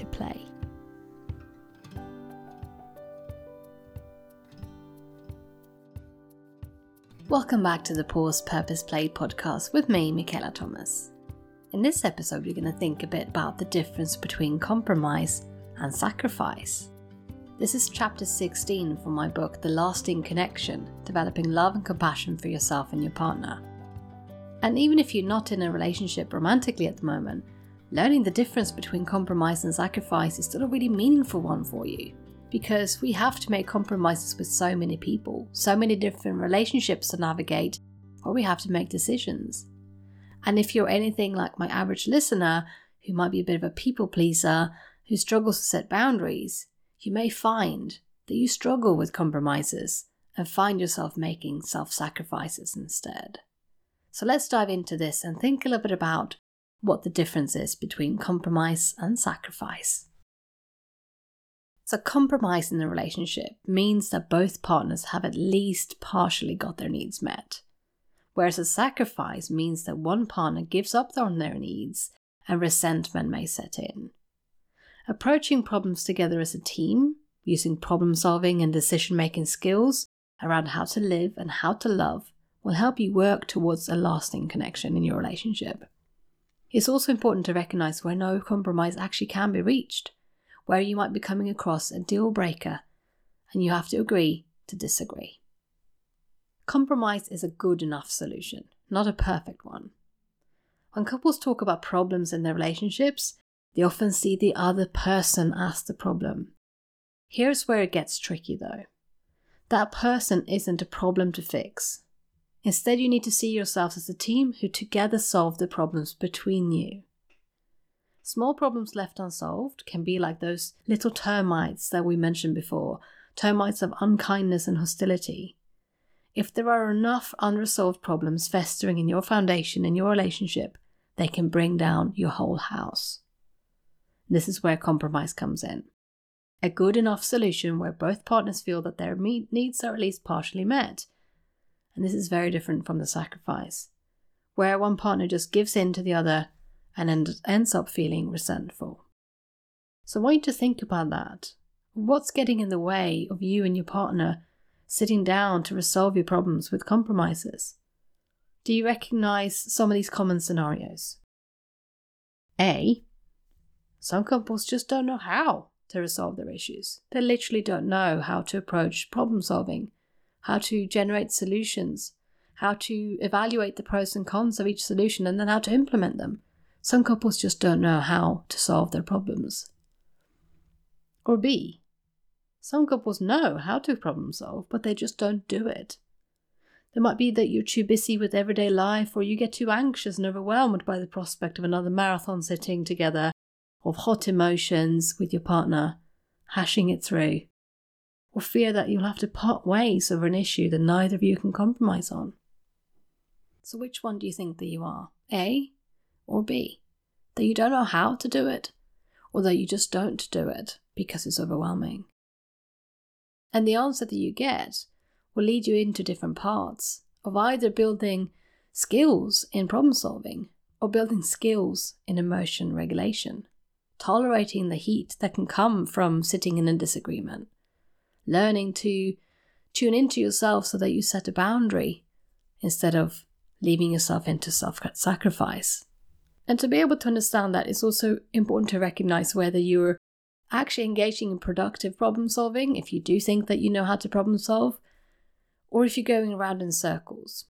to play. Welcome back to the Pause Purpose Play podcast with me, Michaela Thomas. In this episode, we're going to think a bit about the difference between compromise and sacrifice. This is chapter 16 from my book, The Lasting Connection Developing Love and Compassion for Yourself and Your Partner. And even if you're not in a relationship romantically at the moment, learning the difference between compromise and sacrifice is still a really meaningful one for you. Because we have to make compromises with so many people, so many different relationships to navigate, or we have to make decisions. And if you're anything like my average listener, who might be a bit of a people pleaser, who struggles to set boundaries, you may find that you struggle with compromises and find yourself making self sacrifices instead. So let's dive into this and think a little bit about what the difference is between compromise and sacrifice. So, compromise in a relationship means that both partners have at least partially got their needs met whereas a sacrifice means that one partner gives up on their needs and resentment may set in. Approaching problems together as a team, using problem solving and decision making skills around how to live and how to love, will help you work towards a lasting connection in your relationship. It's also important to recognize where no compromise actually can be reached, where you might be coming across a deal breaker and you have to agree to disagree. Compromise is a good enough solution, not a perfect one. When couples talk about problems in their relationships, they often see the other person as the problem. Here's where it gets tricky though. That person isn't a problem to fix. Instead, you need to see yourselves as a team who together solve the problems between you. Small problems left unsolved can be like those little termites that we mentioned before termites of unkindness and hostility. If there are enough unresolved problems festering in your foundation in your relationship, they can bring down your whole house. This is where compromise comes in. A good enough solution where both partners feel that their needs are at least partially met. And this is very different from the sacrifice, where one partner just gives in to the other and ends up feeling resentful. So I want you to think about that. What's getting in the way of you and your partner sitting down to resolve your problems with compromises? Do you recognize some of these common scenarios? A. Some couples just don't know how to resolve their issues. They literally don't know how to approach problem solving, how to generate solutions, how to evaluate the pros and cons of each solution, and then how to implement them. Some couples just don't know how to solve their problems. Or B. Some couples know how to problem solve, but they just don't do it. It might be that you're too busy with everyday life, or you get too anxious and overwhelmed by the prospect of another marathon sitting together, of hot emotions with your partner, hashing it through, or fear that you'll have to part ways over an issue that neither of you can compromise on. So, which one do you think that you are? A or B? That you don't know how to do it, or that you just don't do it because it's overwhelming? And the answer that you get will lead you into different parts of either building skills in problem solving or building skills in emotion regulation, tolerating the heat that can come from sitting in a disagreement, learning to tune into yourself so that you set a boundary instead of leaving yourself into self sacrifice. And to be able to understand that, it's also important to recognize whether you're actually engaging in productive problem solving, if you do think that you know how to problem solve, or if you're going around in circles.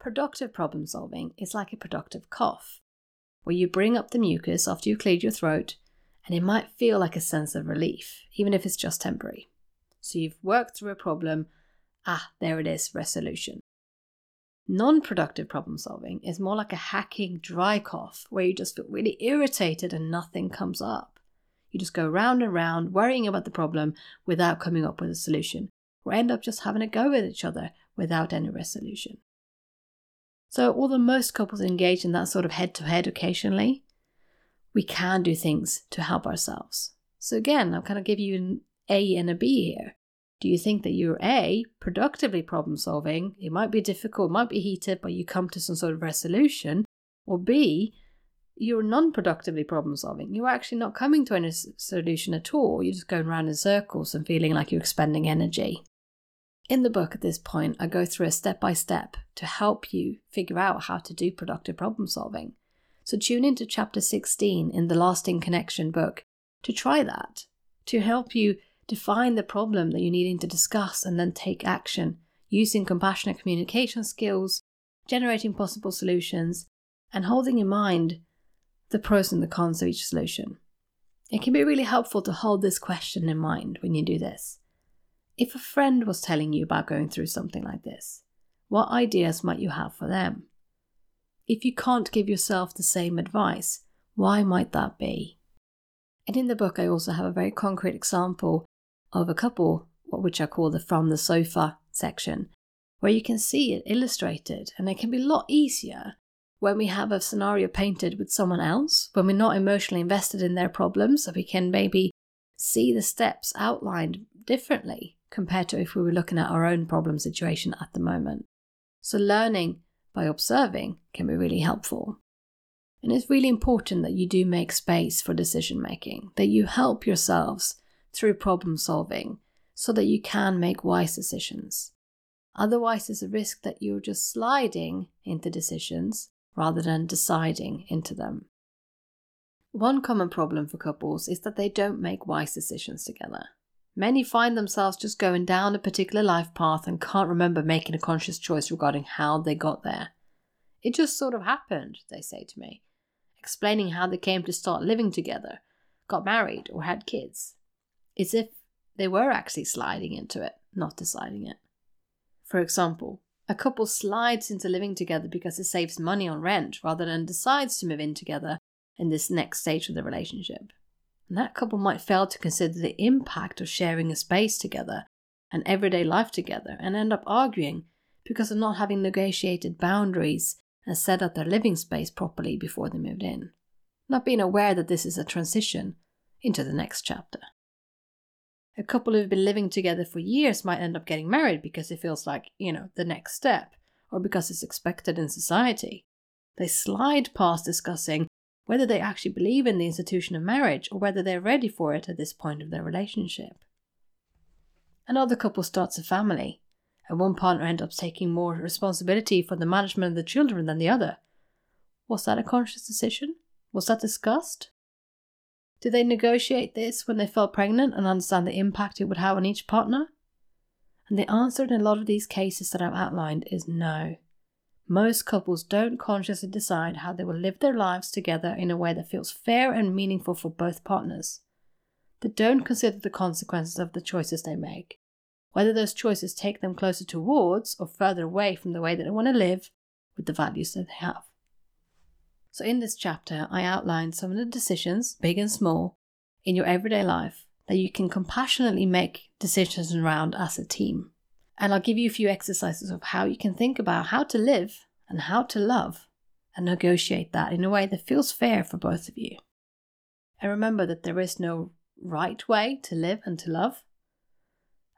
Productive problem solving is like a productive cough, where you bring up the mucus after you've cleared your throat, and it might feel like a sense of relief, even if it's just temporary. So you've worked through a problem, ah, there it is, resolution. Non productive problem solving is more like a hacking dry cough where you just feel really irritated and nothing comes up. You just go round and round worrying about the problem without coming up with a solution, or end up just having a go with each other without any resolution. So, although most couples engage in that sort of head to head occasionally, we can do things to help ourselves. So, again, I'll kind of give you A and a B here. Do you think that you're A, productively problem solving? It might be difficult, might be heated, but you come to some sort of resolution. Or B, you're non productively problem solving. You're actually not coming to any solution at all. You're just going around in circles and feeling like you're expending energy. In the book at this point, I go through a step by step to help you figure out how to do productive problem solving. So tune into chapter 16 in the Lasting Connection book to try that, to help you define the problem that you're needing to discuss and then take action using compassionate communication skills, generating possible solutions, and holding in mind the pros and the cons of each solution. It can be really helpful to hold this question in mind when you do this. If a friend was telling you about going through something like this, what ideas might you have for them? If you can't give yourself the same advice, why might that be? And in the book, I also have a very concrete example of a couple, which I call the from the sofa section, where you can see it illustrated, and it can be a lot easier when we have a scenario painted with someone else, when we're not emotionally invested in their problems, so we can maybe see the steps outlined differently compared to if we were looking at our own problem situation at the moment. So, learning by observing can be really helpful. And it's really important that you do make space for decision making, that you help yourselves through problem solving so that you can make wise decisions. Otherwise, there's a risk that you're just sliding into decisions rather than deciding into them. One common problem for couples is that they don't make wise decisions together. Many find themselves just going down a particular life path and can't remember making a conscious choice regarding how they got there. It just sort of happened, they say to me, explaining how they came to start living together, got married, or had kids. It's if they were actually sliding into it, not deciding it. For example, a couple slides into living together because it saves money on rent rather than decides to move in together in this next stage of the relationship. And that couple might fail to consider the impact of sharing a space together and everyday life together and end up arguing because of not having negotiated boundaries and set up their living space properly before they moved in, not being aware that this is a transition into the next chapter. A couple who've been living together for years might end up getting married because it feels like, you know, the next step, or because it's expected in society. They slide past discussing whether they actually believe in the institution of marriage or whether they're ready for it at this point of their relationship. Another couple starts a family, and one partner ends up taking more responsibility for the management of the children than the other. Was that a conscious decision? Was that discussed? Did they negotiate this when they fell pregnant and understand the impact it would have on each partner? And the answer in a lot of these cases that I've outlined is no. Most couples don't consciously decide how they will live their lives together in a way that feels fair and meaningful for both partners. They don't consider the consequences of the choices they make, whether those choices take them closer towards or further away from the way that they want to live with the values that they have. So, in this chapter, I outline some of the decisions, big and small, in your everyday life that you can compassionately make decisions around as a team. And I'll give you a few exercises of how you can think about how to live and how to love and negotiate that in a way that feels fair for both of you. And remember that there is no right way to live and to love.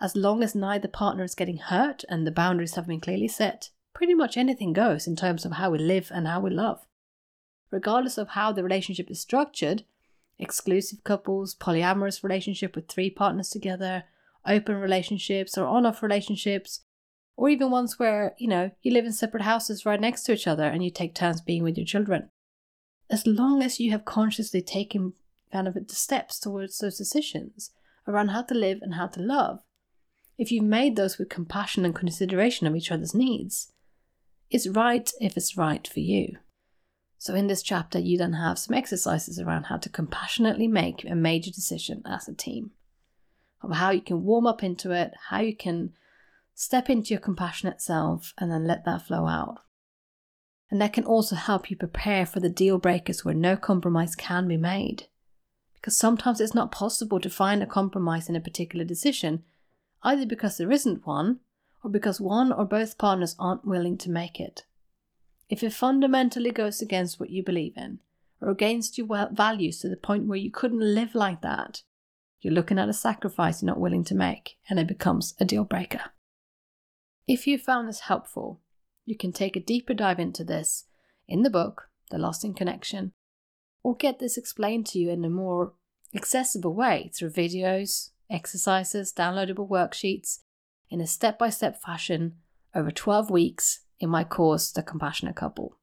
As long as neither partner is getting hurt and the boundaries have been clearly set, pretty much anything goes in terms of how we live and how we love regardless of how the relationship is structured exclusive couples, polyamorous relationship with three partners together, open relationships or on off relationships, or even ones where, you know, you live in separate houses right next to each other and you take turns being with your children. As long as you have consciously taken kind of the steps towards those decisions around how to live and how to love, if you've made those with compassion and consideration of each other's needs, it's right if it's right for you. So, in this chapter, you then have some exercises around how to compassionately make a major decision as a team, of how you can warm up into it, how you can step into your compassionate self, and then let that flow out. And that can also help you prepare for the deal breakers where no compromise can be made. Because sometimes it's not possible to find a compromise in a particular decision, either because there isn't one or because one or both partners aren't willing to make it. If it fundamentally goes against what you believe in, or against your values to the point where you couldn't live like that, you're looking at a sacrifice you're not willing to make, and it becomes a deal breaker. If you found this helpful, you can take a deeper dive into this in the book, The Lasting Connection, or get this explained to you in a more accessible way through videos, exercises, downloadable worksheets, in a step by step fashion over 12 weeks in my course, The Compassionate Couple.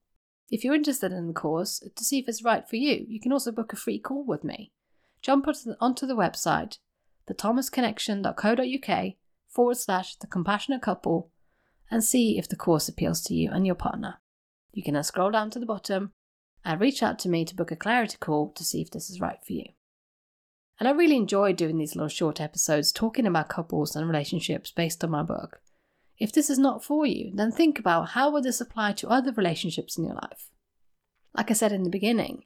If you're interested in the course to see if it's right for you, you can also book a free call with me. Jump onto the website, thethomasconnection.co.uk forward slash the compassionate couple and see if the course appeals to you and your partner. You can then scroll down to the bottom and reach out to me to book a clarity call to see if this is right for you. And I really enjoy doing these little short episodes talking about couples and relationships based on my book. If this is not for you, then think about how would this apply to other relationships in your life. Like I said in the beginning,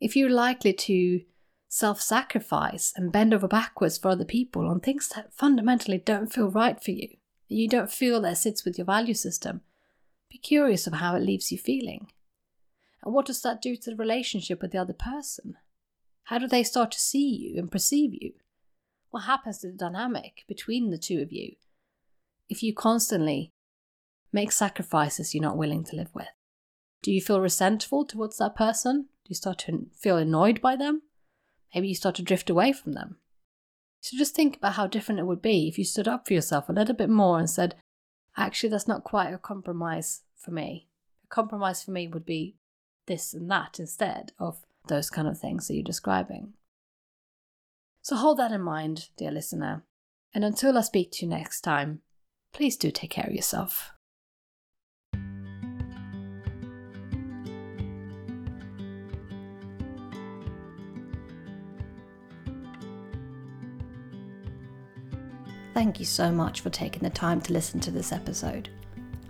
if you're likely to self sacrifice and bend over backwards for other people on things that fundamentally don't feel right for you, you don't feel that sits with your value system, be curious of how it leaves you feeling. And what does that do to the relationship with the other person? How do they start to see you and perceive you? What happens to the dynamic between the two of you if you constantly make sacrifices you're not willing to live with? Do you feel resentful towards that person? Do you start to feel annoyed by them? Maybe you start to drift away from them. So just think about how different it would be if you stood up for yourself a little bit more and said, actually, that's not quite a compromise for me. A compromise for me would be this and that instead of those kind of things that you're describing. So hold that in mind, dear listener. And until I speak to you next time, please do take care of yourself. Thank you so much for taking the time to listen to this episode.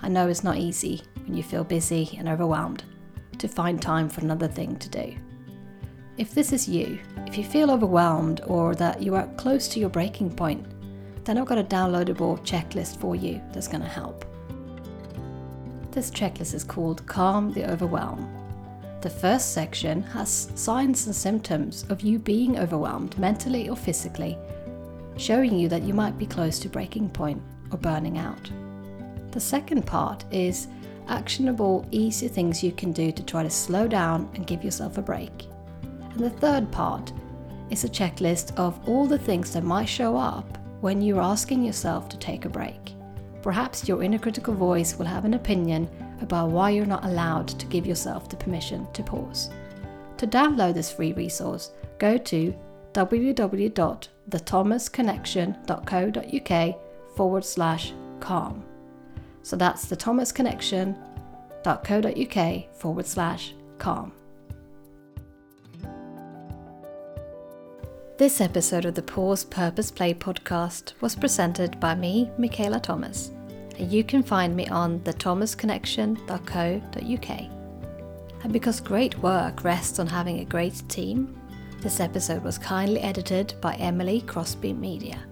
I know it's not easy when you feel busy and overwhelmed to find time for another thing to do. If this is you, if you feel overwhelmed or that you are close to your breaking point, then I've got a downloadable checklist for you that's going to help. This checklist is called Calm the Overwhelm. The first section has signs and symptoms of you being overwhelmed mentally or physically showing you that you might be close to breaking point or burning out. The second part is actionable, easy things you can do to try to slow down and give yourself a break. And the third part is a checklist of all the things that might show up when you're asking yourself to take a break. Perhaps your inner critical voice will have an opinion about why you're not allowed to give yourself the permission to pause. To download this free resource, go to www.thethomasconnection.co.uk forward slash calm. So that's thethomasconnection.co.uk forward slash calm. This episode of the Pause Purpose Play podcast was presented by me, Michaela Thomas, and you can find me on thethomasconnection.co.uk. And because great work rests on having a great team, this episode was kindly edited by Emily Crosby Media.